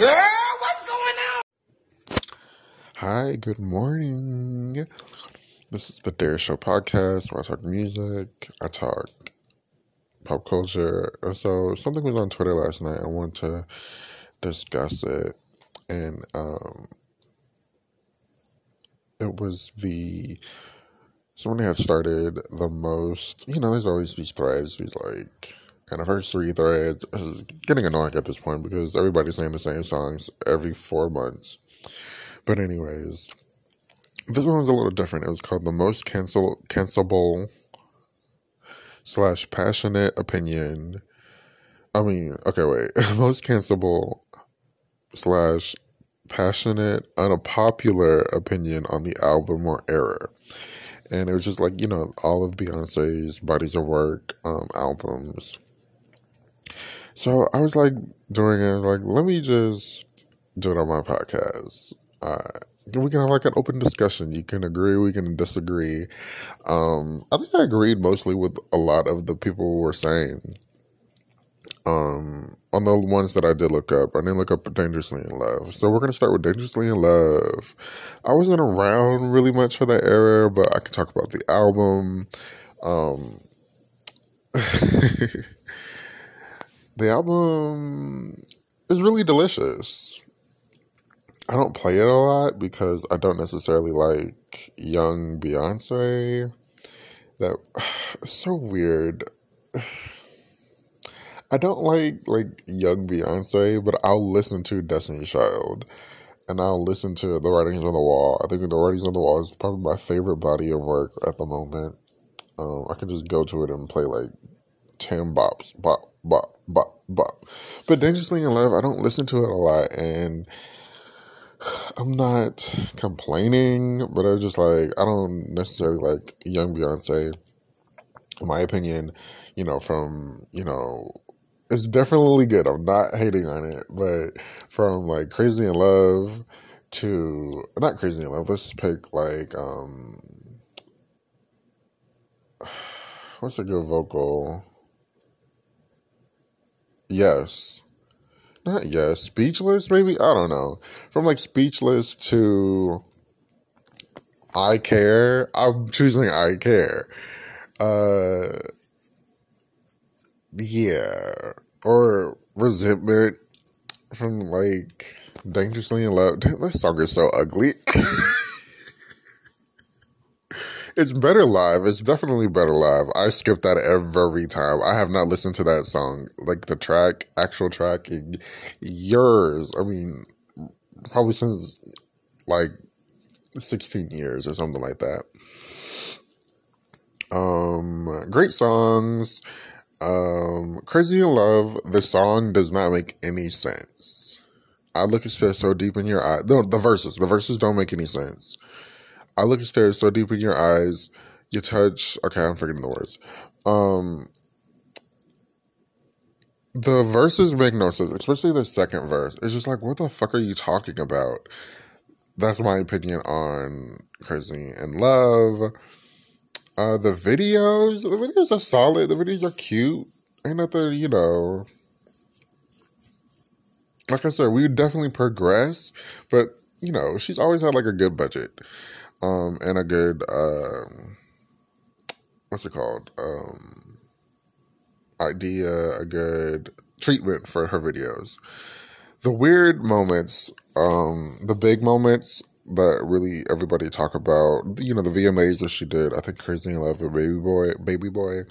Girl, what's going on? Hi, good morning. This is the Dare Show podcast where I talk music, I talk pop culture. And so something was on Twitter last night. I wanted to discuss it. And um it was the someone had started the most you know, there's always these threads, these like anniversary threads. It's getting annoying at this point because everybody's saying the same songs every four months. But anyways, this one was a little different. It was called the most cancel cancelable slash passionate opinion. I mean, okay, wait, most cancelable slash passionate unpopular opinion on the album or era. And it was just like, you know, all of Beyonce's bodies of work, um, albums. So I was like doing it, like, let me just do it on my podcast. Uh, we can have like an open discussion. You can agree, we can disagree. Um, I think I agreed mostly with a lot of the people were saying. Um, on the ones that I did look up, I didn't look up Dangerously in Love. So we're gonna start with Dangerously in Love. I wasn't around really much for that era, but I can talk about the album. Um, the album is really delicious. I don't play it a lot because I don't necessarily like young Beyonce. That so weird. I don't like like young Beyonce, but I'll listen to Destiny's Child, and I'll listen to The Writing's on the Wall. I think The Writing's on the Wall is probably my favorite body of work at the moment. Um, I can just go to it and play like ten bops, bop, bop, bop, bop. But Dangerously in Love, I don't listen to it a lot, and I'm not complaining, but I was just like, I don't necessarily like young Beyonce. In my opinion, you know, from, you know, it's definitely good. I'm not hating on it, but from like Crazy in Love to not Crazy in Love, let's pick like um what's a good vocal? Yes. Not yes. Speechless, maybe? I don't know. From like speechless to I care. I'm choosing I care. Uh yeah. Or resentment from like Dangerously in Love. This song is so ugly. it's better live. It's definitely better live. I skip that every time. I have not listened to that song, like the track, actual track, in years. I mean, probably since like 16 years or something like that. Um, great songs. Um, Crazy in Love, the song does not make any sense. I look and stare so deep in your eye. No, the verses. The verses don't make any sense. I look and stare so deep in your eyes. You touch. Okay, I'm forgetting the words. Um, the verses make no sense, especially the second verse. It's just like, what the fuck are you talking about? That's my opinion on Crazy in Love. Uh, the videos, the videos are solid. The videos are cute. Ain't nothing, you know. Like I said, we definitely progress, but you know, she's always had like a good budget, um, and a good um, what's it called? Um, idea, a good treatment for her videos. The weird moments, um, the big moments that really everybody talk about, you know, the VMAs that she did, I think Crazy in Love with Baby Boy, Baby Boy.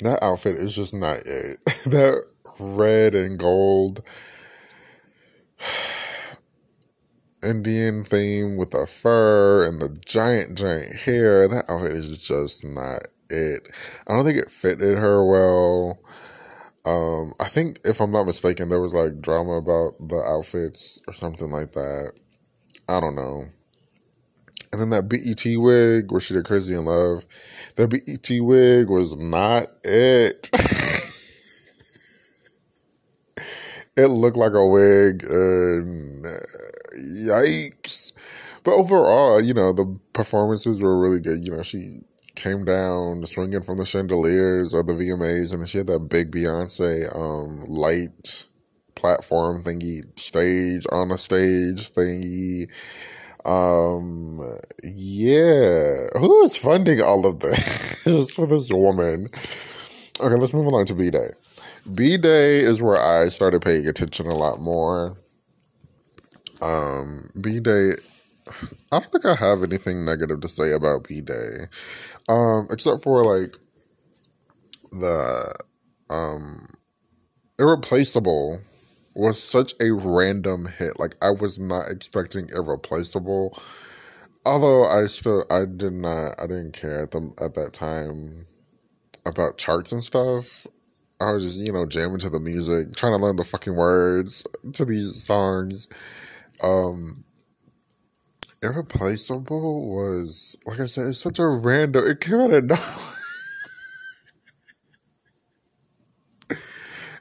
That outfit is just not it. that red and gold Indian theme with the fur and the giant, giant hair. That outfit is just not it. I don't think it fitted her well. Um, I think if I'm not mistaken, there was like drama about the outfits or something like that. I don't know. And then that BET wig where she did Crazy in Love, that BET wig was not it. it looked like a wig and uh, yikes. But overall, you know, the performances were really good. You know, she came down swinging from the chandeliers of the VMAs, and then she had that big Beyonce um, light platform thingy, stage on a stage thingy. Um, yeah, who is funding all of this for this woman? Okay, let's move on to B Day. B Day is where I started paying attention a lot more. Um, B Day, I don't think I have anything negative to say about B Day, um, except for like the um irreplaceable was such a random hit. Like I was not expecting irreplaceable. Although I still I did not I didn't care at them at that time about charts and stuff. I was just, you know, jamming to the music, trying to learn the fucking words to these songs. Um Irreplaceable was like I said, it's such a random it came out of nowhere.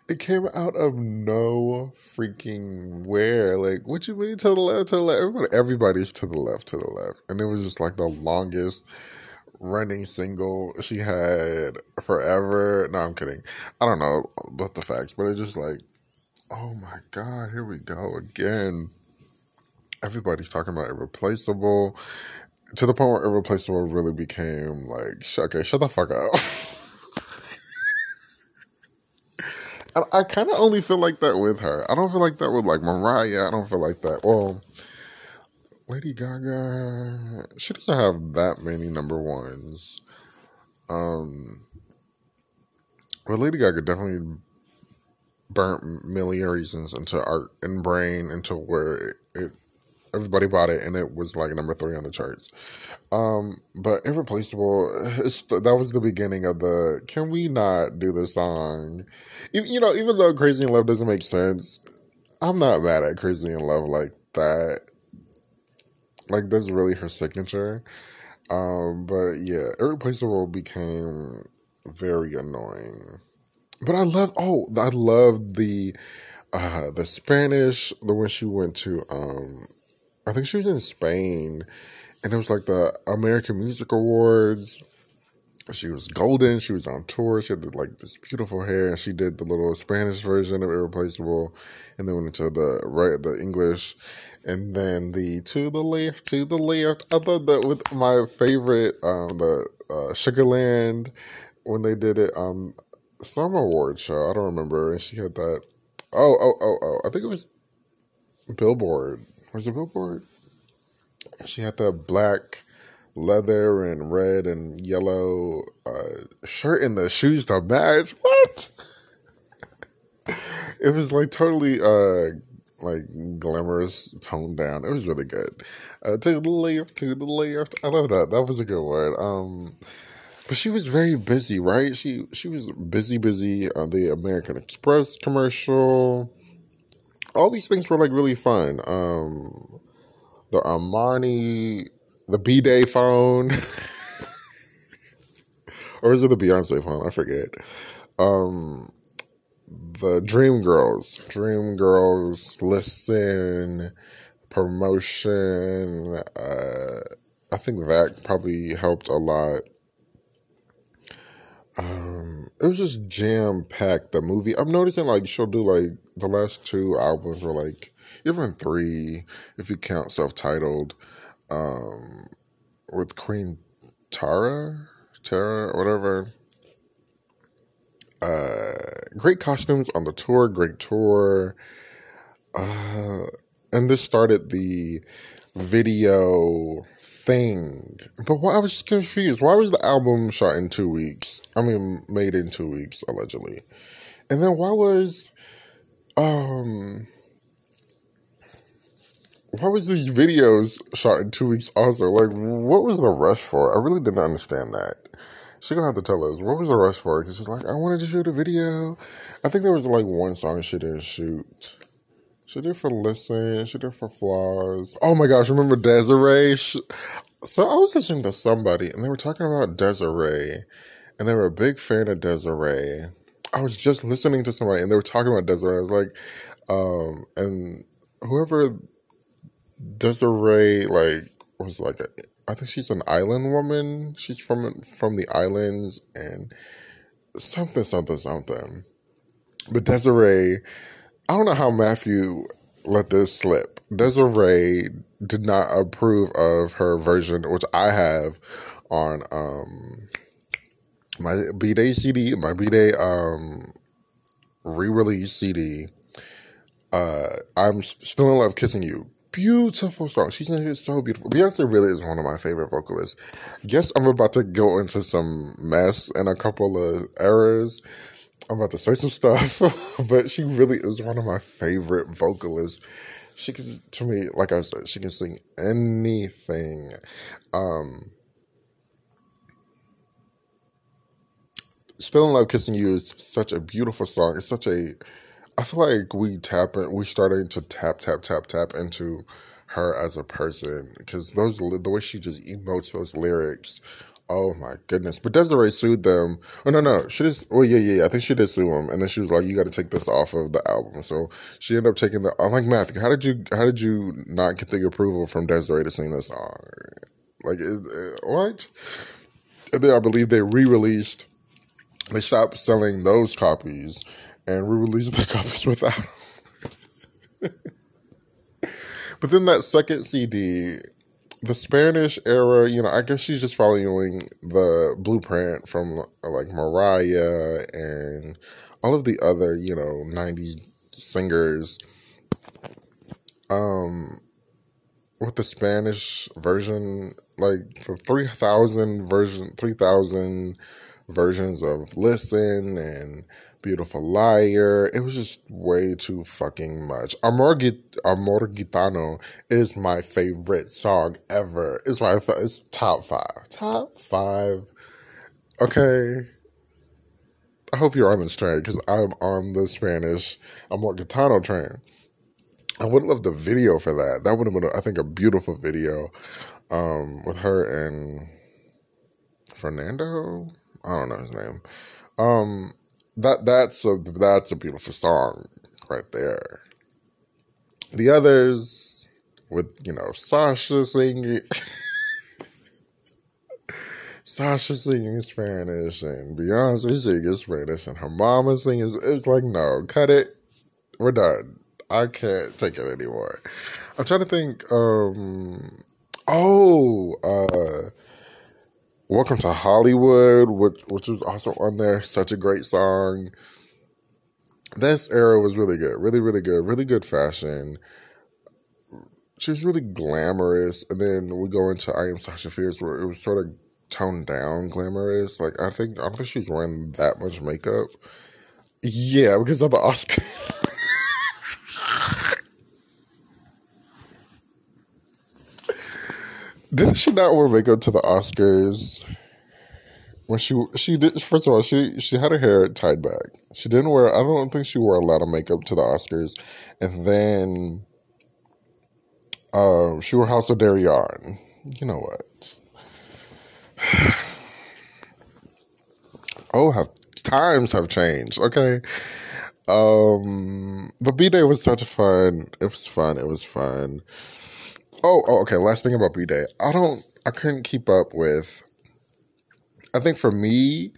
It came out of no freaking where. Like, what you mean to the left, to the left? Everybody, everybody's to the left, to the left. And it was just like the longest running single she had forever. No, I'm kidding. I don't know about the facts, but it's just like, oh my God, here we go again. Everybody's talking about irreplaceable to the point where irreplaceable really became like, okay, shut the fuck up. And I kind of only feel like that with her. I don't feel like that with like Mariah. I don't feel like that. Well, Lady Gaga, she doesn't have that many number ones. Um, but Lady Gaga definitely burnt million reasons into art and brain into where it, it everybody bought it and it was like number three on the charts. Um, but irreplaceable, that was the beginning of the. Can we not do the song? You know, even though Crazy in Love doesn't make sense, I'm not mad at Crazy in Love like that. Like that's really her signature. Um, but yeah, irreplaceable became very annoying. But I love. Oh, I love the uh the Spanish. The one she went to. Um, I think she was in Spain and it was like the American Music Awards. She was golden. She was on tour. She had like this beautiful hair, and she did the little Spanish version of Irreplaceable, and then went into the right the English, and then the to the left, to the left. I thought that with my favorite, um, the uh, Sugarland when they did it on some award show. I don't remember, and she had that. Oh, oh, oh, oh! I think it was Billboard. Was it Billboard? She had the black leather and red and yellow uh, shirt and the shoes to match. What? it was like totally uh like glamorous, toned down. It was really good. Uh, to the left, to the left. I love that. That was a good one. Um, but she was very busy, right? She she was busy, busy on the American Express commercial. All these things were like really fun. Um, the Armani, the B Day phone, or is it the Beyonce phone? I forget. Um, the Dream Girls, Dream Girls, listen, promotion. Uh, I think that probably helped a lot. Um, it was just jam packed. The movie. I'm noticing like she'll do like the last two albums were like even three, if you count self titled, um, with Queen Tara, Tara, whatever. Uh, great costumes on the tour, great tour. Uh, and this started the video thing. But why I was just confused. Why was the album shot in two weeks? I mean, made in two weeks, allegedly. And then why was um why was these videos shot in two weeks also? Like, what was the rush for? I really didn't understand that. She's gonna have to tell us what was the rush for? Because she's like, I wanted to shoot a video. I think there was like one song she didn't shoot. She did for Listen. She did for Flaws. Oh my gosh, remember Desiree? She, so I was listening to somebody and they were talking about Desiree and they were a big fan of Desiree. I was just listening to somebody and they were talking about Desiree. I was like, um, and whoever Desiree, like was like a, I think she's an island woman. She's from from the islands and something something something. But Des'ree, I don't know how Mathew let this slip. Desiree did not approve of her version, which I have on um my B Day CD, my B Day um re-release CD. Uh, I'm still in love kissing you. Beautiful song. She's so beautiful. Beyonce really is one of my favorite vocalists. Guess I'm about to go into some mess and a couple of errors. I'm about to say some stuff, but she really is one of my favorite vocalists. She can, to me, like I said, she can sing anything. Um, Still in Love Kissing You is such a beautiful song. It's such a I feel like we tap we started to tap tap tap tap into her as a person because those the way she just emotes those lyrics Oh my goodness! But Desiree sued them. Oh no, no, she just. Oh yeah, yeah. I think she did sue them, and then she was like, "You got to take this off of the album." So she ended up taking the. I'm like Mathew. How did you? How did you not get the approval from Desiree to sing this song? Like uh, what? And then I believe they re-released they stopped selling those copies and re-released the copies without but then that second CD, the Spanish era, you know, I guess she's just following the blueprint from like Mariah and all of the other, you know, 90s singers. Um, with the Spanish version, like the 3000 version, 3000 versions of Listen and Beautiful Liar. It was just way too fucking much. Amor, Amor Gitano is my favorite song ever. It's my it's top five. Top five. Okay. I hope you're on this train because I'm on the Spanish Amor Gitano train. I would love the video for that. That would have been, I think, a beautiful video um, with her and Fernando. I don't know his name. Um, that that's a that's a beautiful song right there. The others with you know Sasha singing. Sasha singing Spanish and Beyonce singing Spanish and her mama singing. It's like, no, cut it. We're done. I can't take it anymore. I'm trying to think. Um, oh, uh, Welcome to Hollywood, which which was also on there. Such a great song. This era was really good, really, really good, really good fashion. She was really glamorous, and then we go into I Am Sasha Fierce, where it was sort of toned down glamorous. Like I think I don't think she was wearing that much makeup. Yeah, because of the Oscar. Didn't she not wear makeup to the Oscars? When she she did first of all she she had her hair tied back. She didn't wear. I don't think she wore a lot of makeup to the Oscars, and then um, she wore House of Deréon. You know what? oh, have times have changed. Okay. Um, but B Day was such fun. It was fun. It was fun. Oh, oh, okay. Last thing about B Day. I don't, I couldn't keep up with. I think for me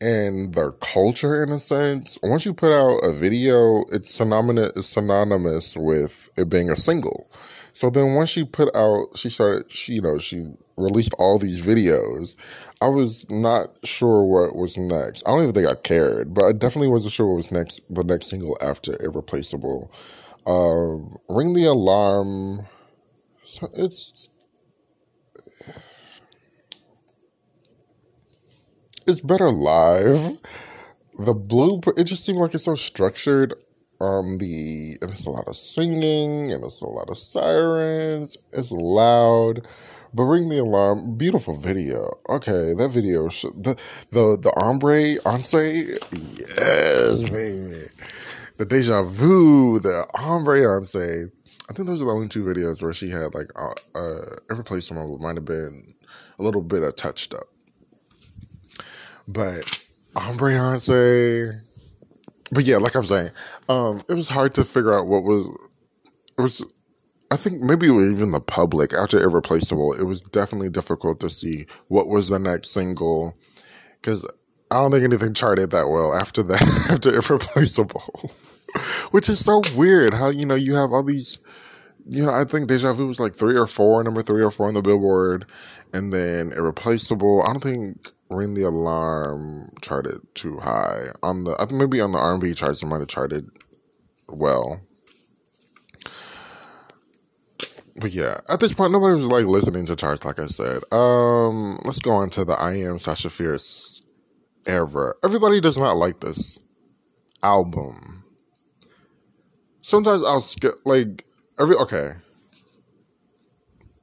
and their culture, in a sense, once you put out a video, it's synonymous, it's synonymous with it being a single. So then once she put out, she started, she, you know, she released all these videos. I was not sure what was next. I don't even think I cared, but I definitely wasn't sure what was next, the next single after Irreplaceable. Um, ring the alarm. So it's it's better live. The blue, it just seemed like it's so structured. Um, the and it's a lot of singing and it's a lot of sirens. It's loud. But ring the alarm. Beautiful video. Okay, that video. Sh- the the the ombre onse. Yes, baby the deja vu, the ambiance. I think those are the only two videos where she had like uh, uh someone might have been a little bit of touched up. But ambiance. But yeah, like I'm saying, um, it was hard to figure out what was it was I think maybe even the public after Irreplaceable, it was definitely difficult to see what was the next single because I don't think anything charted that well after that, after Irreplaceable. Which is so weird how, you know, you have all these, you know, I think Deja Vu was like three or four, number three or four on the Billboard. And then Irreplaceable, I don't think Ring the Alarm charted too high. On the, I think maybe on the R&B charts it might have charted well. But yeah, at this point, nobody was like listening to charts, like I said. Um, let's go on to the I Am Sasha Fierce era. Everybody does not like this album. Sometimes I'll skip, like, every, okay.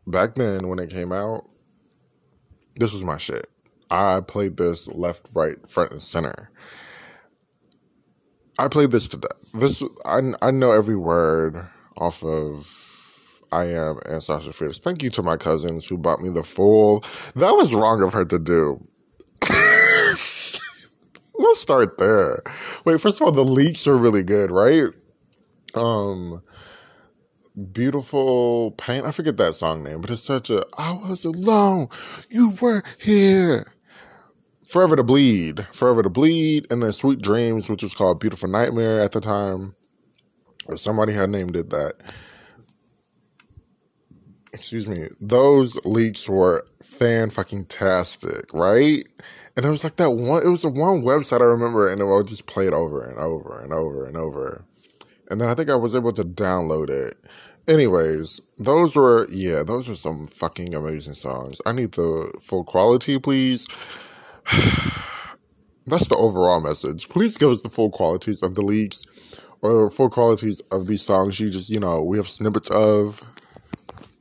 Back then, when it came out, this was my shit. I played this left, right, front, and center. I played this to death. This, I, I know every word off of I am and Sasha Fierce. Thank you to my cousins who bought me the full. That was wrong of her to do. Let's start there. Wait, first of all, the leaks are really good, right? Um, beautiful pain. I forget that song name, but it's such a. I was alone. You were here. Forever to Bleed, Forever to Bleed, and then Sweet Dreams, which was called Beautiful Nightmare at the time. Somebody had named it that excuse me, those leaks were fan fucking tastic, right? And it was like that one, it was the one website I remember, and I would just play it over and over and over and over. And then I think I was able to download it. Anyways, those were, yeah, those were some fucking amazing songs. I need the full quality, please. That's the overall message. Please give us the full qualities of the leaks or full qualities of these songs you just, you know, we have snippets of.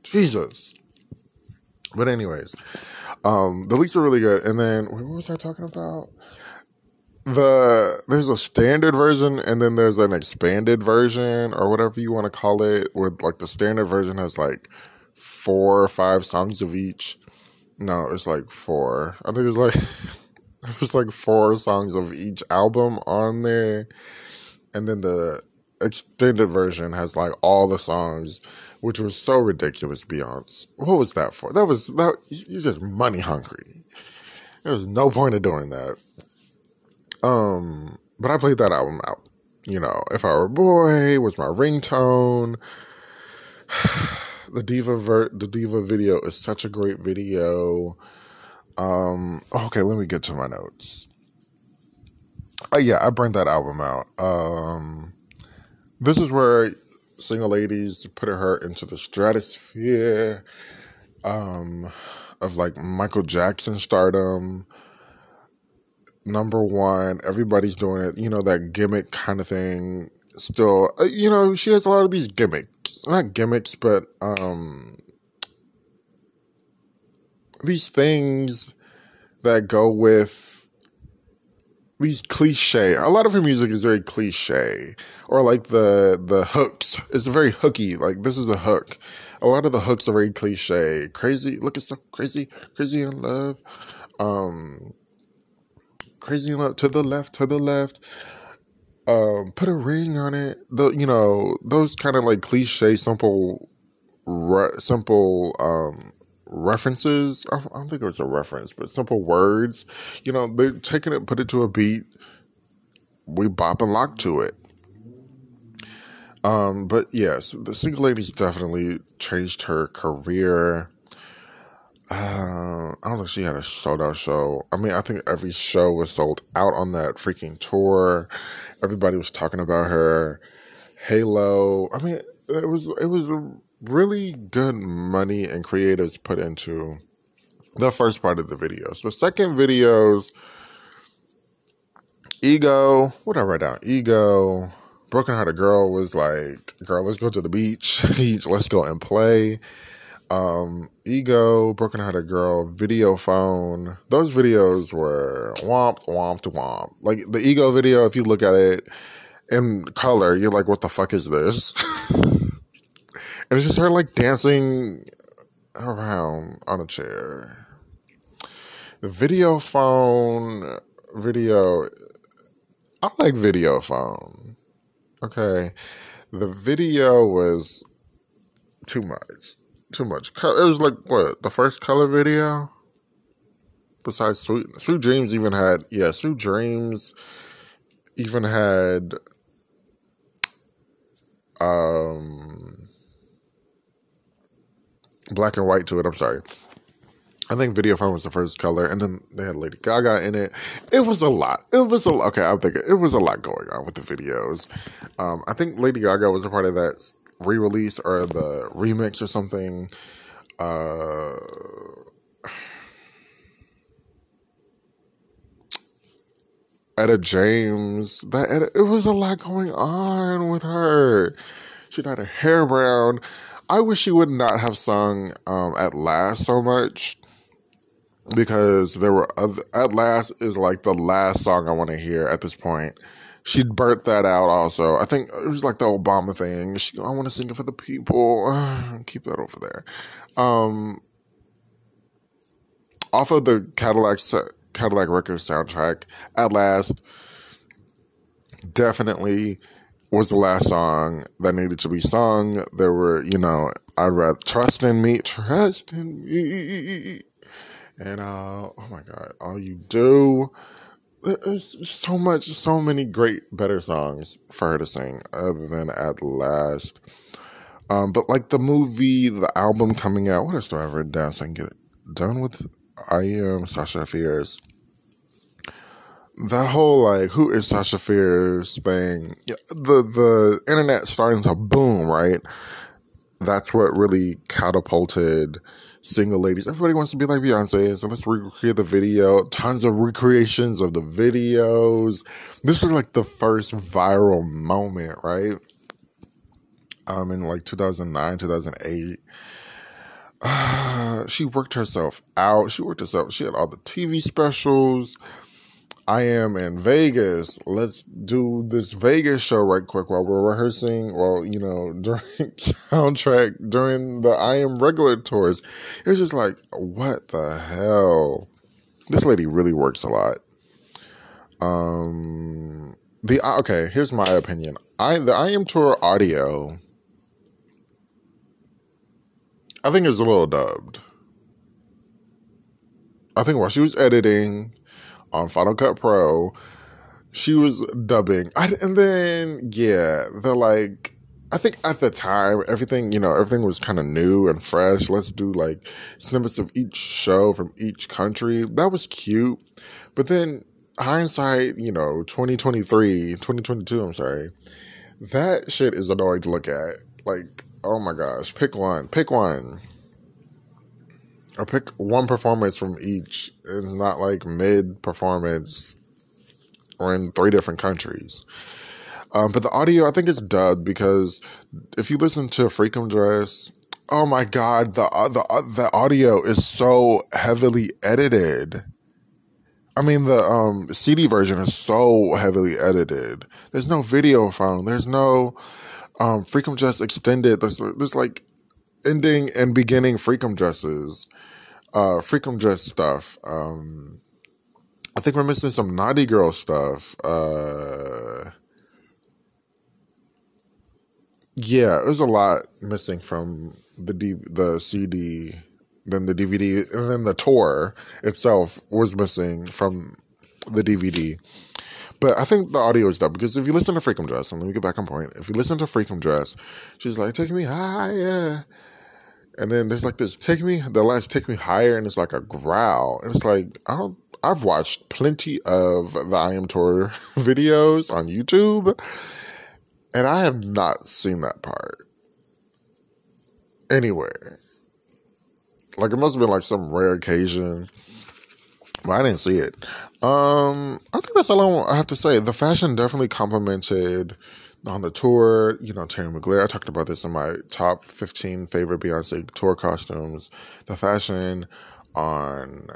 Jesus. But anyways, um, the leaks are really good. And then what was I talking about? The there's a standard version and then there's an expanded version or whatever you want to call it. Where like the standard version has like four or five songs of each. No, it's like four. I think it's like it was like four songs of each album on there. And then the extended version has like all the songs which was so ridiculous. Beyonce, what was that for? That was that you're just money hungry. There was no point of doing that. Um, but I played that album out. You know, if I were a boy was my ringtone. the diva ver- the diva video is such a great video. Um, okay, let me get to my notes. Oh yeah, I burned that album out. Um, this is where single ladies, put her into the stratosphere um, of like Michael Jackson stardom. Number one, everybody's doing it. You know that gimmick kind of thing. Still, uh, you know, she has a lot of these gimmicks, not gimmicks, but um, these things that go with these cliche. A lot of her music is very cliche, or like the the hooks. It's very hooky. Like this is a hook. A lot of the hooks are very cliche. Crazy, look at so crazy, crazy in love. Um, crazy love to the left, to the left. Um, put a ring on it. The you know those kind of like cliche, simple, re- simple um references. I don't think it was a reference, but simple words. You know, they're taking it, put it to a beat. We bop and lock to it. Um, but yes, the single ladies definitely changed her career. Uh, I don't think she had a sold out show. I mean, I think every show was sold out on that freaking tour. Everybody was talking about her. Halo. I mean, it was it was really good money and creatives put into the first part of the videos. The second videos, ego, what did I write down? Ego, broken hearted girl was like, girl, let's go to the beach. let's go and play. Um, ego, broken hearted girl, video phone. Those videos were womp, womp, womp. Like the ego video, if you look at it in color, you're like, what the fuck is this? And it's just her like dancing around on a chair. The video phone video, I like video phone. Okay. The video was too much. Too much. It was like what? The first color video? Besides Sweet Sweet Dreams even had yeah, Sweet Dreams even had um, black and white to it. I'm sorry. I think Videophone was the first color, and then they had Lady Gaga in it. It was a lot. It was a okay. I'm thinking it was a lot going on with the videos. Um, I think Lady Gaga was a part of that re-release or the remix or something. Uh, Etta James, that Etta, it was a lot going on with her. She had her hair brown. I wish she would not have sung um, "At Last" so much because there were other, "At Last" is like the last song I want to hear at this point. She burnt that out. Also, I think it was like the Obama thing. She, I want to sing it for the people. keep that over there. Um, off of the Cadillac Cadillac Records soundtrack. At last, definitely was the last song that needed to be sung. There were, you know, I'd rather trust in me, trust in me. And uh, oh my God, all you do. There's so much, so many great, better songs for her to sing other than At Last. Um, but like the movie, the album coming out, what else do I ever down so I can get it done with? I am Sasha Fierce that whole like who is Sasha Fierce thing, the the internet starting to boom, right? That's what really catapulted single ladies. Everybody wants to be like Beyonce, so let's recreate the video. Tons of recreations of the videos. This was like the first viral moment, right? Um, in like 2009, 2008. Uh, she worked herself out. She worked herself. She had all the TV specials I am in Vegas. Let's do this Vegas show right quick while we're rehearsing. Well, you know, during soundtrack, during the I am regular tours. It was just like, what the hell? This lady really works a lot. Um, the okay, here's my opinion. I the I am tour audio. I think is a little dubbed. I think while she was editing, on Final Cut Pro. She was dubbing, I, and then yeah, the like. I think at the time, everything, you know, everything was kind of new and fresh. Let's do like snippets of each show from each country. That was cute. But then hindsight, you know, 2023, 2022, I'm sorry, that shit is annoying to look at. Like, oh my gosh, pick one, pick one or pick one performance from each. It's not like mid performance or in three different countries. Um, but the audio, I think, is dubbed because if you listen to Freakum Dress, oh my god, the uh, the uh, the audio is so heavily edited. I mean, the um, CD version is so heavily edited. There's no video phone. There's no um, Freakum Dress extended. There's, there's like ending and beginning Freakum Dresses uh Freakum Dress stuff. Um I think we're missing some Naughty Girl stuff. Uh Yeah, there's a lot missing from the D- the CD, then the DVD, and then the tour itself was missing from the DVD. But I think the audio is done because if you listen to Freakum Dress, and let me get back on point. If you listen to Freakum Dress, she's like, "Take me higher." And then there's like this take me the last take me higher and it's like a growl. And it's like I don't I've watched plenty of the I am tour videos on YouTube and I have not seen that part anywhere. Like it must have been like some rare occasion. But I didn't see it. Um I think that's all I have to say. The fashion definitely complemented on the tour, you know, Thierry Mugler. I talked about this in my top 15 favorite Beyonce tour costumes. The fashion on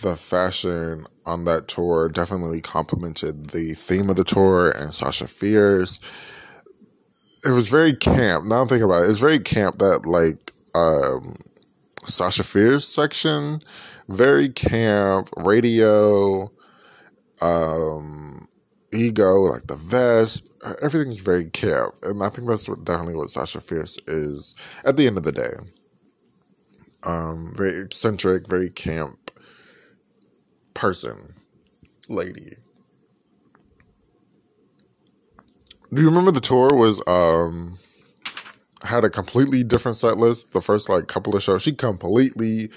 the fashion on that tour definitely complemented the theme of the tour and Sasha Fierce. It was very camp. Now I'm thinking about it, it's very camp that like um, Sasha Fierce section, very camp radio. Um, ego, like the vest, everything's very camp, and I think that's what, definitely what Sasha Fierce is at the end of the day. Um, very eccentric, very camp person, lady. Do you remember the tour was um had a completely different set list the first like couple of shows she completely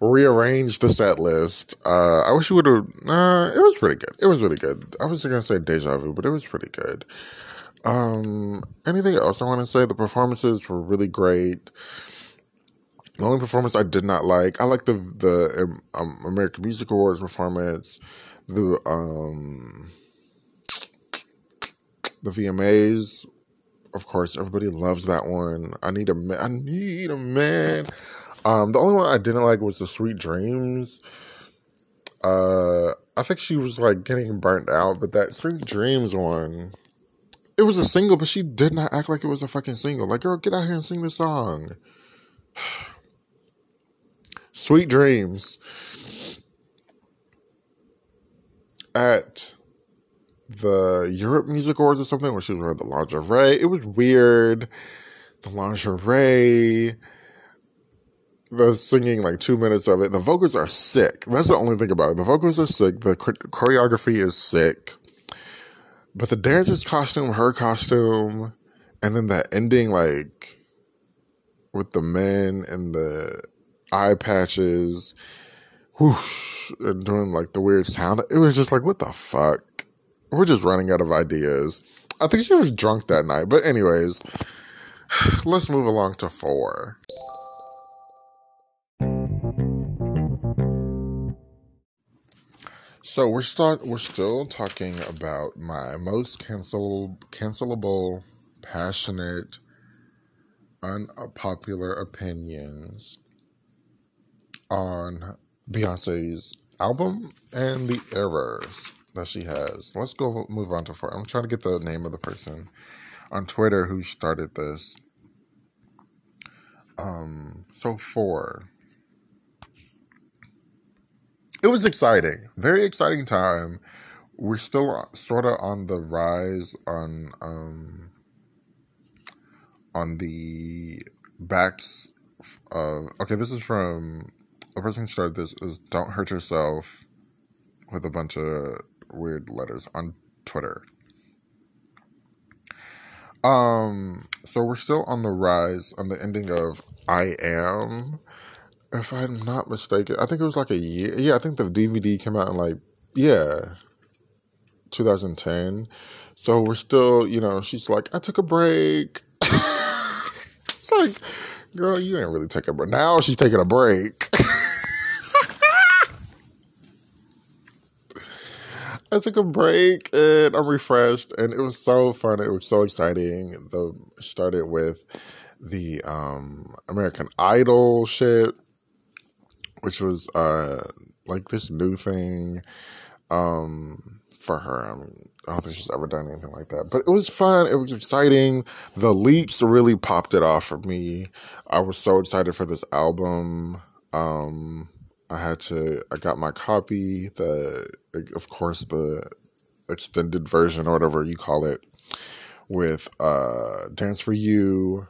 rearranged the set list uh i wish you would have uh it was pretty good it was really good i was gonna say deja vu but it was pretty good um anything else i want to say the performances were really great the only performance i did not like i like the the um, american music awards performance the um the vmas of course, everybody loves that one. I need a man. I need a man. Um, the only one I didn't like was the Sweet Dreams. Uh, I think she was like getting burnt out, but that Sweet Dreams one, it was a single, but she did not act like it was a fucking single. Like, girl, get out here and sing the song. Sweet Dreams. At the Europe Music Awards or something where she was wearing the lingerie. It was weird. The lingerie, the singing like two minutes of it. The vocals are sick. That's the only thing about it. The vocals are sick. The choreography is sick. But the dancer's costume, her costume, and then that ending, like with the men and the eye patches, whoosh, and doing like the weird sound. It was just like, what the fuck? We're just running out of ideas. I think she was drunk that night. But, anyways, let's move along to four. So we're start we're still talking about my most cancel cancelable, passionate, unpopular opinions on Beyonce's album and the errors that she has. Let's go move on to four. I'm trying to get the name of the person on Twitter who started this. Um, so four. It was exciting, very exciting time. We're still sort of on the rise on um on the backs of okay. This is from a person who started this is "Don't Hurt Yourself" with a bunch of weird letters on Twitter. Um, so we're still on the rise on the ending of I Am. If I'm not mistaken, I think it was like a year. Yeah, I think the DVD came out in like, yeah, 2010. So we're still, you know, she's like, I took a break. it's like, girl, you ain't really taking a break. Now she's taking a break. I took a break and I'm refreshed, and it was so fun. It was so exciting. The started with the um, American Idol shit, which was uh, like this new thing um, for her. I, mean, I don't think she's ever done anything like that, but it was fun. It was exciting. The leaps really popped it off for me. I was so excited for this album. Um, I had to. I got my copy. The of course the extended version or whatever you call it with uh Dance for You.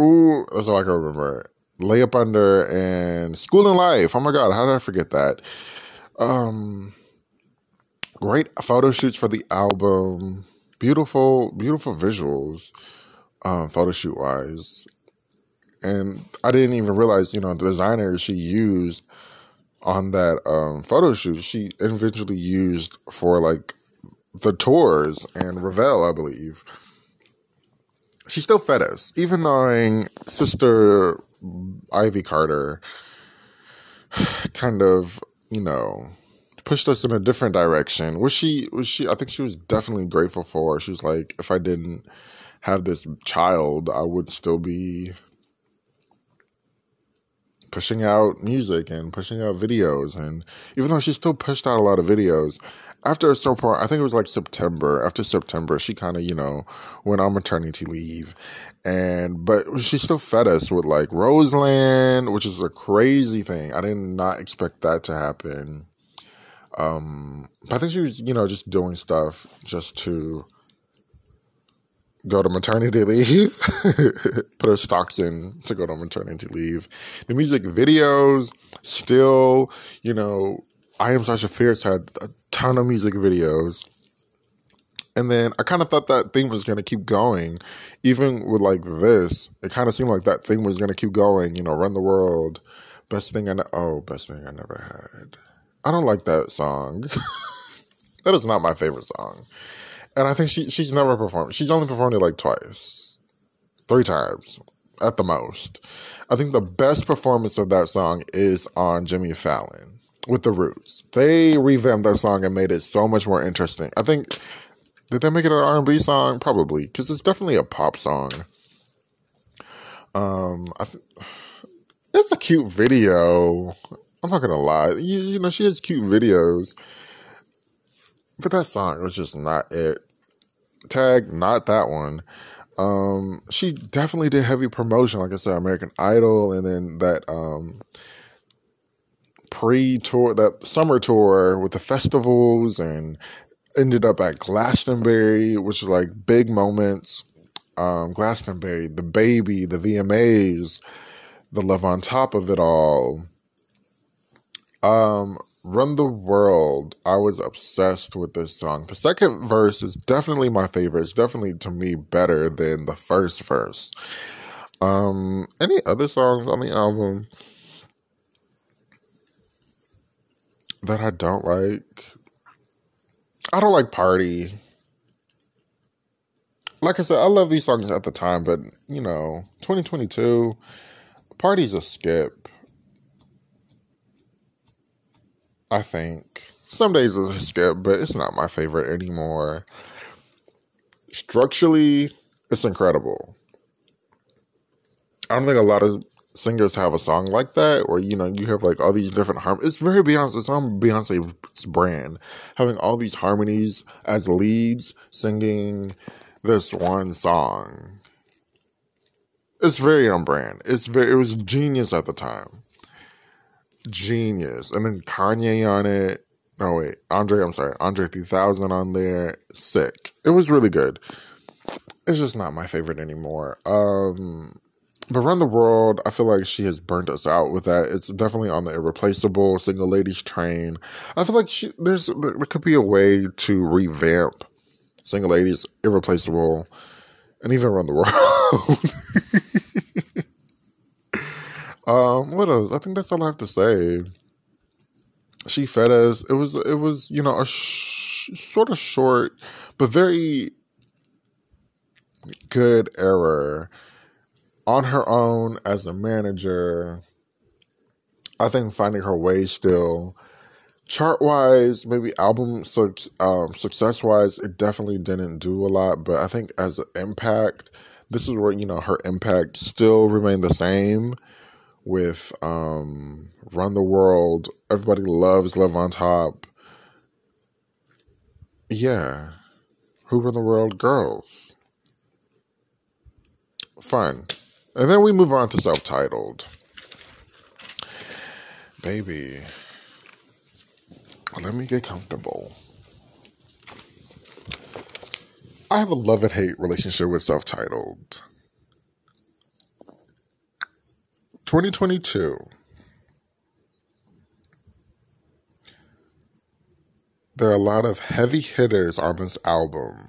Ooh, that's all I can remember. Lay Up Under and Schoolin' Life. Oh my god, how did I forget that? Um great photo shoots for the album. Beautiful, beautiful visuals, um, photo shoot wise and I didn't even realize, you know, the designer she used on that um, photo shoot, she eventually used for like the tours and Revel, I believe. She still fed us, even though Sister Ivy Carter kind of, you know, pushed us in a different direction. Was she? Was she? I think she was definitely grateful for. She was like, if I didn't have this child, I would still be pushing out music and pushing out videos. And even though she still pushed out a lot of videos, after certain point, I think it was like September, after September, she kind of, you know, went on maternity leave. And, but she still fed us with like Roseland, which is a crazy thing. I did not expect that to happen. Um, but I think she was, you know, just doing stuff just to, go to maternity leave, put her stocks in to go to maternity leave. The music videos still, you know, I Am Sasha Fierce had a ton of music videos. And then I kind of thought that thing was going to keep going. Even with like this, it kind of seemed like that thing was going to keep going, you know, run the world. Best thing I know. Oh, best thing I never had. I don't like that song. that is not my favorite song. And I think she she's never performed. She's only performed it like twice, three times at the most. I think the best performance of that song is on Jimmy Fallon with the Roots. They revamped that song and made it so much more interesting. I think did they make it an R and B song? Probably because it's definitely a pop song. Um, I th- it's a cute video. I'm not gonna lie. You, you know, she has cute videos, but that song was just not it. Tag, not that one. Um, she definitely did heavy promotion, like I said, American Idol, and then that um pre-tour, that summer tour with the festivals, and ended up at Glastonbury, which is like big moments. Um, Glastonbury, the baby, the VMAs, the love on top of it all. Um, Run the World, I was obsessed with this song. The second verse is definitely my favorite. It's definitely to me better than the first verse. Um, any other songs on the album that I don't like? I don't like Party. Like I said, I love these songs at the time, but you know, 2022, Party's a skip. I think. Some days it's a skip, but it's not my favorite anymore. Structurally, it's incredible. I don't think a lot of singers have a song like that, or you know, you have like all these different harmonies. It's very Beyonce. It's on Beyonce's brand, having all these harmonies as leads, singing this one song. It's very on brand. It's very. It was genius at the time genius. And then Kanye on it. No, wait. Andre, I'm sorry. Andre 3000 on there. Sick. It was really good. It's just not my favorite anymore. Um, but Run the World, I feel like she has burnt us out with that. It's definitely on the irreplaceable single ladies train. I feel like she, there's there could be a way to revamp single ladies irreplaceable and even Run the World. Um, what else? I think that's all I have to say. She fed us. It was it was you know a sh- sort of short, but very good error on her own as a manager. I think finding her way still chart wise, maybe album um, success wise, it definitely didn't do a lot. But I think as an impact, this is where you know her impact still remained the same with um, Run the World. Everybody loves Love on Top. Yeah. Who Run the World Girls. Fun. And then we move on to self titled. Baby. Let me get comfortable. I have a love and hate relationship with self titled. 2022. There are a lot of heavy hitters on this album.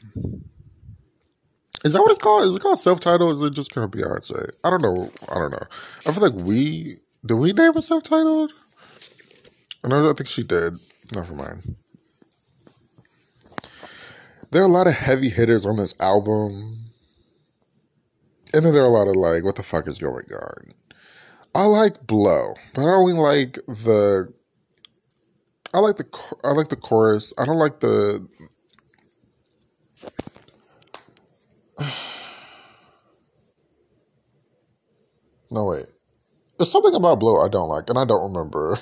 Is that what it's called? Is it called self-titled? Is it just called Beyonce? I don't know. I don't know. I feel like we did we name it self-titled? I don't think she did. Never mind. There are a lot of heavy hitters on this album. And then there are a lot of like, what the fuck is going on? I like Blow, but I only like the. I like the I like the chorus. I don't like the. No wait, there's something about Blow I don't like, and I don't remember.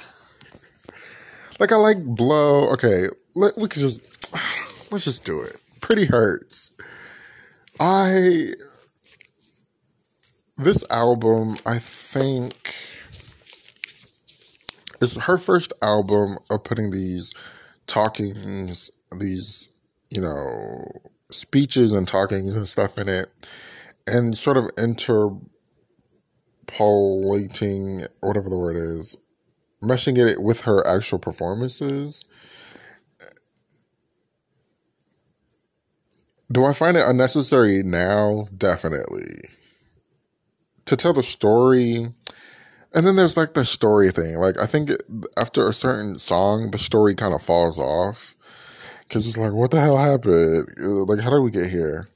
like I like Blow. Okay, let, we could just let's just do it. Pretty hurts. I this album, I think, is her first album of putting these talkings, these, you know, speeches and talkings and stuff in it, and sort of interpolating, whatever the word is, meshing it with her actual performances. Do I find it unnecessary now? Definitely. To tell the story, and then there's like the story thing. Like I think after a certain song, the story kind of falls off because it's like, what the hell happened? Like, how did we get here?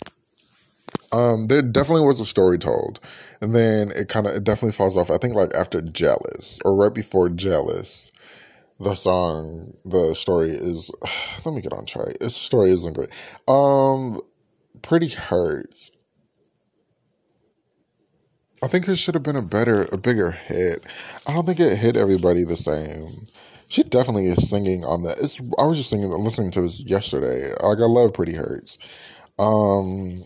Um, there definitely was a story told, and then it kind of it definitely falls off. I think like after Jealous or right before Jealous, the song, the story is. Let me get on track. This story isn't great. Um, Pretty Hurts. I think it should have been a better, a bigger hit. I don't think it hit everybody the same. She definitely is singing on that. It's. I was just singing, listening to this yesterday. Like I love Pretty Hurts. Um,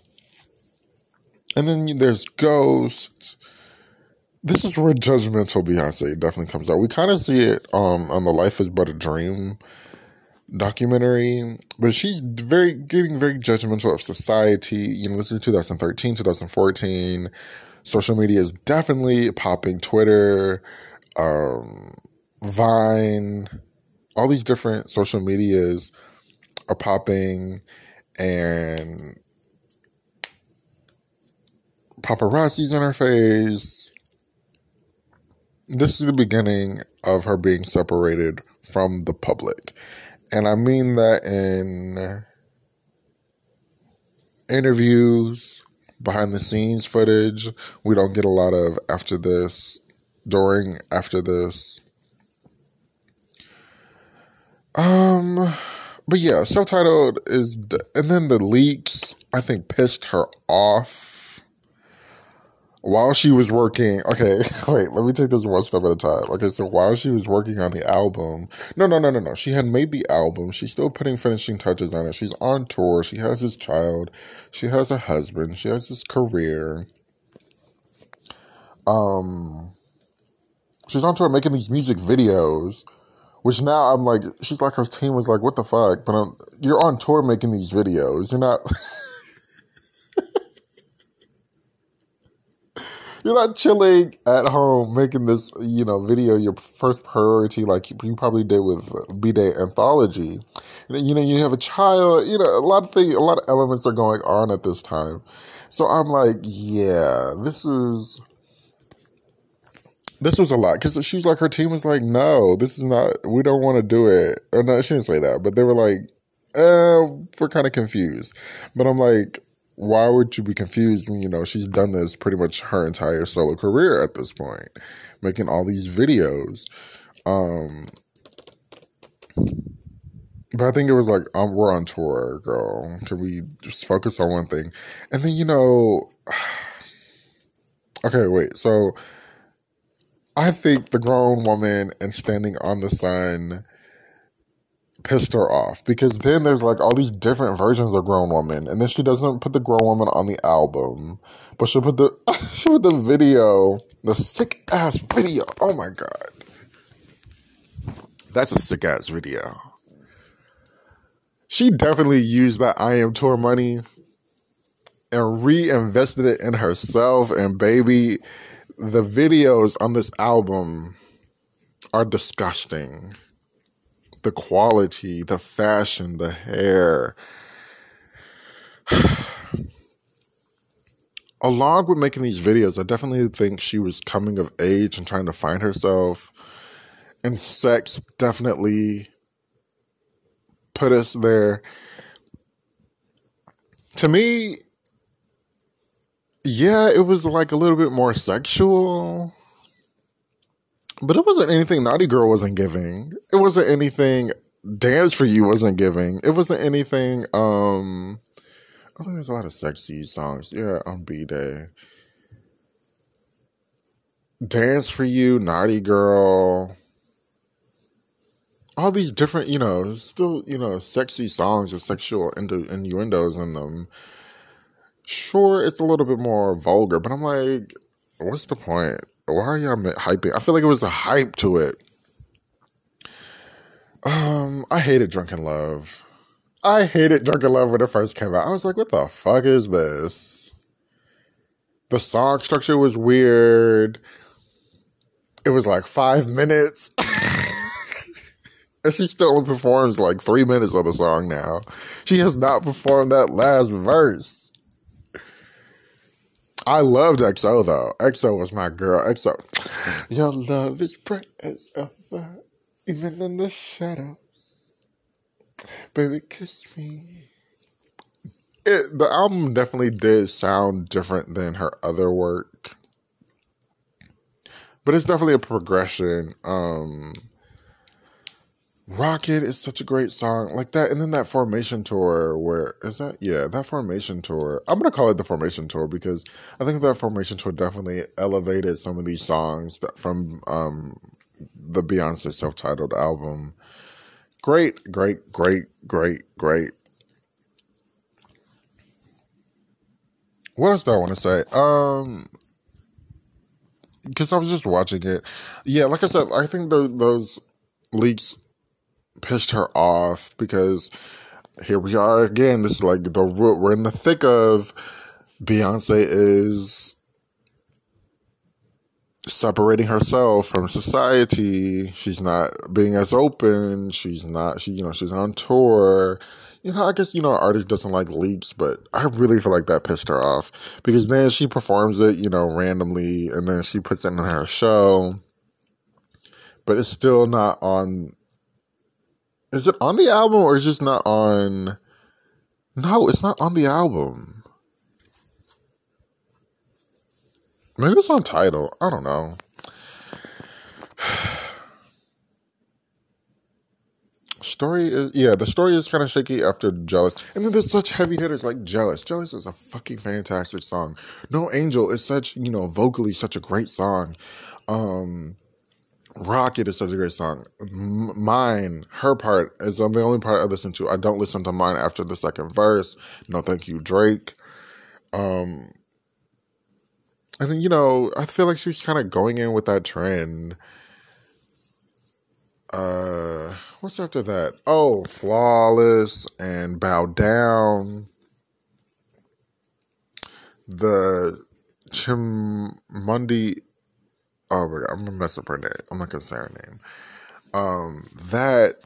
and then there's Ghost. This is where judgmental Beyonce definitely comes out. We kind of see it um, on the Life Is But a Dream documentary, but she's very getting very judgmental of society. You know, this is 2013, 2014 social media is definitely popping Twitter, um, Vine, all these different social medias are popping and paparazzi's in her face. This is the beginning of her being separated from the public. And I mean that in interviews, behind the scenes footage. We don't get a lot of after this, during, after this. Um, but yeah, self-titled is, and then the leaks I think pissed her off while she was working, okay, wait, let me take this one step at a time. Okay, so while she was working on the album, no, no, no, no, no. She had made the album. She's still putting finishing touches on it. She's on tour. She has this child. She has a husband. She has this career. Um, she's on tour making these music videos, which now I'm like, she's like, her team was like, what the fuck? But I'm, you're on tour making these videos. You're not. you're not chilling at home making this, you know, video your first priority like you probably did with B Day Anthology. You know, you have a child, you know, a lot of things, a lot of elements are going on at this time. So I'm like, yeah, this is, this was a lot because she was like, her team was like, no, this is not, we don't want to do it. Or no, she didn't say that, but they were like, uh, we're kind of confused. But I'm like, why would you be confused when you know she's done this pretty much her entire solo career at this point, making all these videos. Um, but I think it was like, um, we're on tour, girl. Can we just focus on one thing? And then you know, okay, wait. So I think the grown woman and standing on the sun pissed her off because then there's like all these different versions of grown woman and then she doesn't put the grown woman on the album but she'll put the she put the video the sick ass video. Oh my god. That's a sick ass video. She definitely used that i am tour money and reinvested it in herself and baby the videos on this album are disgusting the quality, the fashion, the hair. Along with making these videos, I definitely think she was coming of age and trying to find herself. And sex definitely put us there. To me, yeah, it was like a little bit more sexual but it wasn't anything Naughty Girl wasn't giving. It wasn't anything Dance for You wasn't giving. It wasn't anything. Um, I think there's a lot of sexy songs. Yeah, on B Day. Dance for You, Naughty Girl. All these different, you know, still, you know, sexy songs with sexual innu- innuendos in them. Sure, it's a little bit more vulgar, but I'm like, what's the point? Why are y'all hyping? I feel like it was a hype to it. Um, I hated Drunk in Love. I hated Drunk in Love when it first came out. I was like, what the fuck is this? The song structure was weird. It was like five minutes. And she still performs like three minutes of the song now. She has not performed that last verse. I loved XO though. XO was my girl. XO. Your love is bright as ever, even in the shadows. Baby, kiss me. It, the album definitely did sound different than her other work, but it's definitely a progression. Um, Rocket is such a great song like that, and then that Formation tour. Where is that? Yeah, that Formation tour. I'm gonna call it the Formation tour because I think that Formation tour definitely elevated some of these songs that, from um, the Beyonce self-titled album. Great, great, great, great, great. What else do I want to say? Um, because I was just watching it. Yeah, like I said, I think the, those leaks pissed her off because here we are again. This is like the we're in the thick of Beyonce is separating herself from society. She's not being as open. She's not she you know, she's on tour. You know, I guess you know, artist doesn't like leaks, but I really feel like that pissed her off because then she performs it, you know, randomly, and then she puts it in her show, but it's still not on is it on the album or is it just not on? No, it's not on the album. Maybe it's on title. I don't know. story is yeah the story is kind of shaky after jealous and then there's such heavy hitters like jealous jealous is a fucking fantastic song no angel is such you know vocally such a great song um Rocket is such a great song. Mine, her part is the only part I listen to. I don't listen to mine after the second verse. No, thank you, Drake. Um, and then you know, I feel like she's kind of going in with that trend. Uh, what's after that? Oh, flawless and bow down. The Chimamanda oh my god, I'm gonna mess up her name. I'm not gonna say her name. Um, that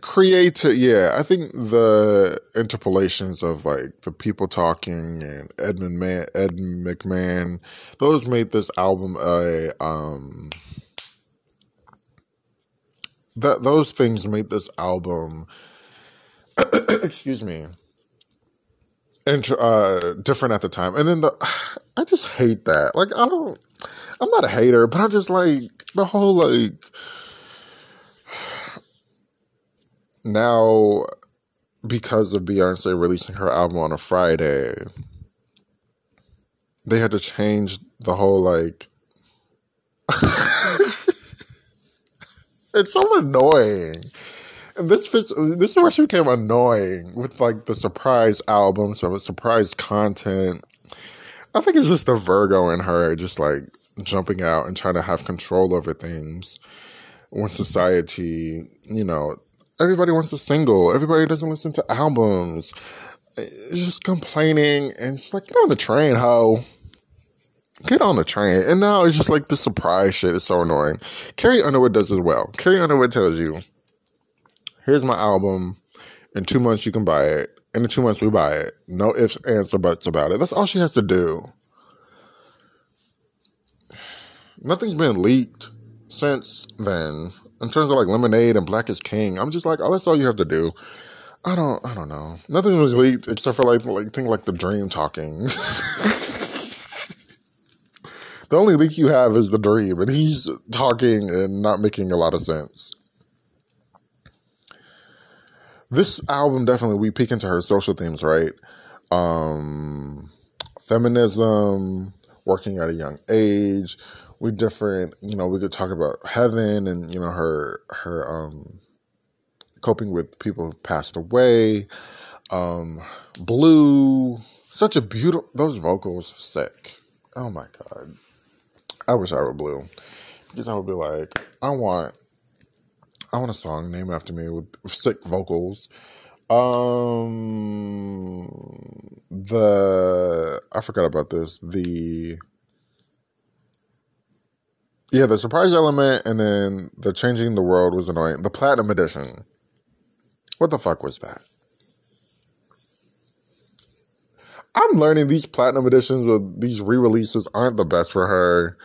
creates yeah i think the interpolations of like the people talking and edmund man ed mcmahon those made this album a um that those things made this album excuse me int- uh, different at the time. And then the, I just hate that. Like, I don't, I'm not a hater, but I just like the whole like, now because of Beyonce releasing her album on a Friday, they had to change the whole like. it's so annoying. This fits. This is where she became annoying with like the surprise albums, so surprise content. I think it's just the Virgo in her, just like jumping out and trying to have control over things. When society, you know, everybody wants a single, everybody doesn't listen to albums. It's just complaining and it's like, get on the train, ho. Get on the train. And now it's just like the surprise shit is so annoying. Carrie Underwood does as well. Carrie Underwood tells you, here's my album. In two months, you can buy it. In the two months, we buy it. No ifs, ands, or buts about it. That's all she has to do. Nothing's been leaked since then. In terms of like Lemonade and Black is King, I'm just like, oh, that's all you have to do. I don't, I don't know. Nothing was leaked except for like, like thing like The-Dream talking. the only leak you have is The-Dream, and he's talking and not making a lot of sense this album definitely we peek into her social themes, right? Um, feminism, working at a young age. We different, you know, we could talk about heaven and you know her her um coping with people who've passed away. Um, blue, such a beautiful those vocals sick. Oh my god. I wish I were blue. Because I would be like, I want I want a song named after me with, sick vocals. Um, the I forgot about this. The yeah, the surprise element and then the changing the world was annoying. The platinum edition. What the fuck was that? I'm learning these platinum editions with these re-releases aren't the best for her.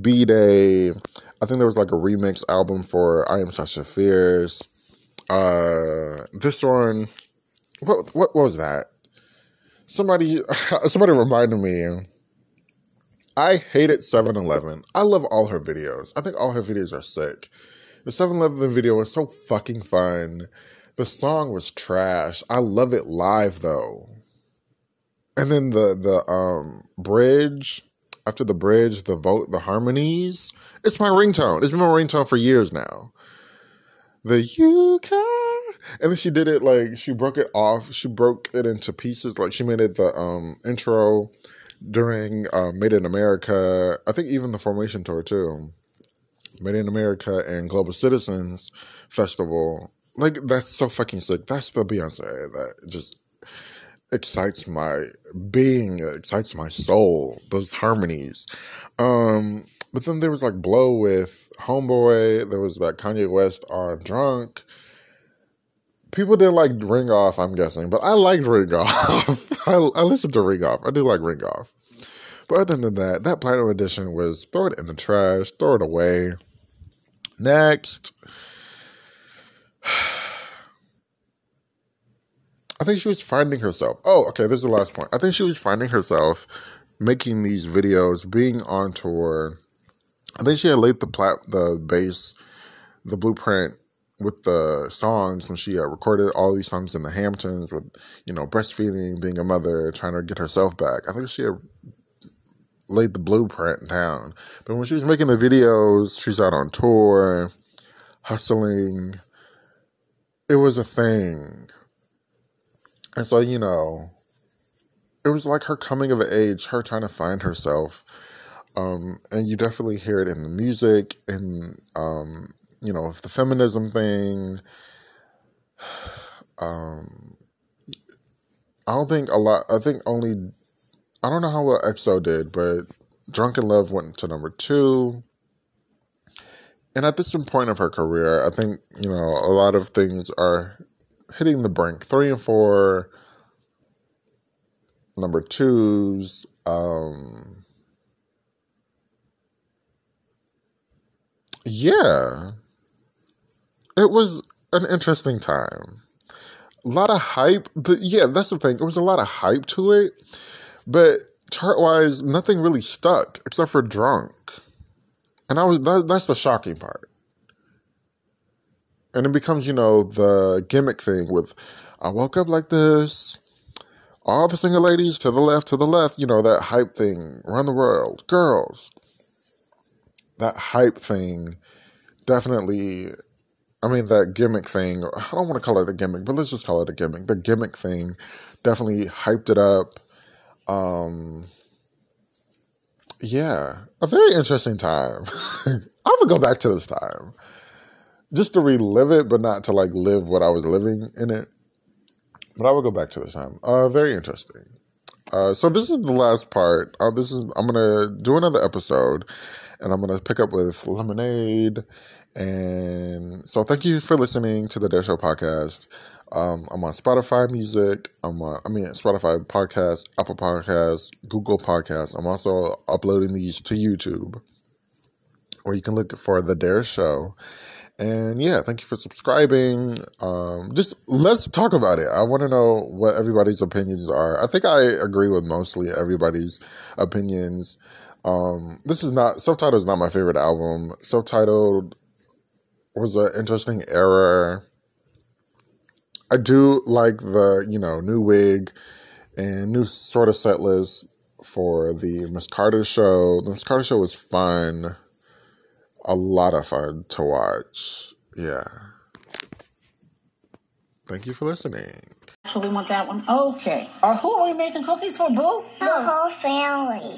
B Day. I think there was like a remix album for I Am Sasha Fierce. Uh this one what what was that? Somebody somebody reminded me I hated 7-Eleven. I love all her videos. I think all her videos are sick. The 7-Eleven video was so fucking fun. The song was trash. I love it live though. And then the the um bridge after the bridge, the vote, the harmonies. It's my ringtone. It's been my ringtone for years now. The can, and then she did it like she broke it off. She broke it into pieces. Like she made it the um intro during uh, Made in America. I think even the Formation tour too. Made in America and Global Citizens Festival. Like that's so fucking sick. That's the Beyonce that just excites my being, excites my soul, those harmonies. Um, but then there was like Blow with Homeboy, there was that Kanye West on Drunk. People didn't like Ring Off, I'm guessing, but I liked Ring Off. I, I listened to Ring Off. I do like Ring Off. But other than that, that Platinum Edition was throw it in the trash, throw it away. Next. I think she was finding herself. Oh, okay, this is the last point. I think she was finding herself making these videos, being on tour. I think she had laid the plat the base, the blueprint with the songs when she uh, recorded all these songs in the Hamptons with, you know, breastfeeding, being a mother, trying to get herself back. I think she had laid the blueprint down. But when she was making the videos, she's out on tour, hustling. It was a thing. And so, you know, it was like her coming of age, her trying to find herself. Um, and you definitely hear it in the music and, um, you know, the feminism thing. Um, I don't think a lot, I think only, I don't know how well XO did, but Drunk in Love went to number two. And at this point of her career, I think, you know, a lot of things are hitting the brink. Three and four, number twos. Um, yeah, it was an interesting time. A lot of hype, but yeah, that's the thing. There was a lot of hype to it, but chart wise, nothing really stuck except for drunk. And I was that, that's the shocking part. And it becomes, you know, the gimmick thing with I woke up like this. All the single ladies to the left, to the left, you know, that hype thing around the world. Girls. That hype thing definitely I mean that gimmick thing, I don't want to call it a gimmick, but let's just call it a gimmick. The gimmick thing definitely hyped it up. Um yeah, a very interesting time. I would go back to this time just to relive it, but not to like live what I was living in it. But I will go back to this time. Uh, very interesting. Uh, so this is the last part. Uh, this is I'm gonna do another episode, and I'm gonna pick up with Lemonade. And so thank you for listening to the Dare Show podcast. Um, I'm on Spotify Music. I'm on, I mean Spotify Podcast, Apple Podcasts, Google Podcasts. I'm also uploading these to YouTube, or you can look for the Dare Show. And yeah, thank you for subscribing. Um, just let's talk about it. I want to know what everybody's opinions are. I think I agree with mostly everybody's opinions. Um, this is not self titled is not my favorite album. Self titled was an interesting era. I do like the you know new wig and new sort of set list for the Miss Carter show. The Miss Carter show was fun a lot of fun to watch. Yeah. Thank you for listening. Actually, want that one? Okay. Or who are we making cookies for, Boo? The whole family.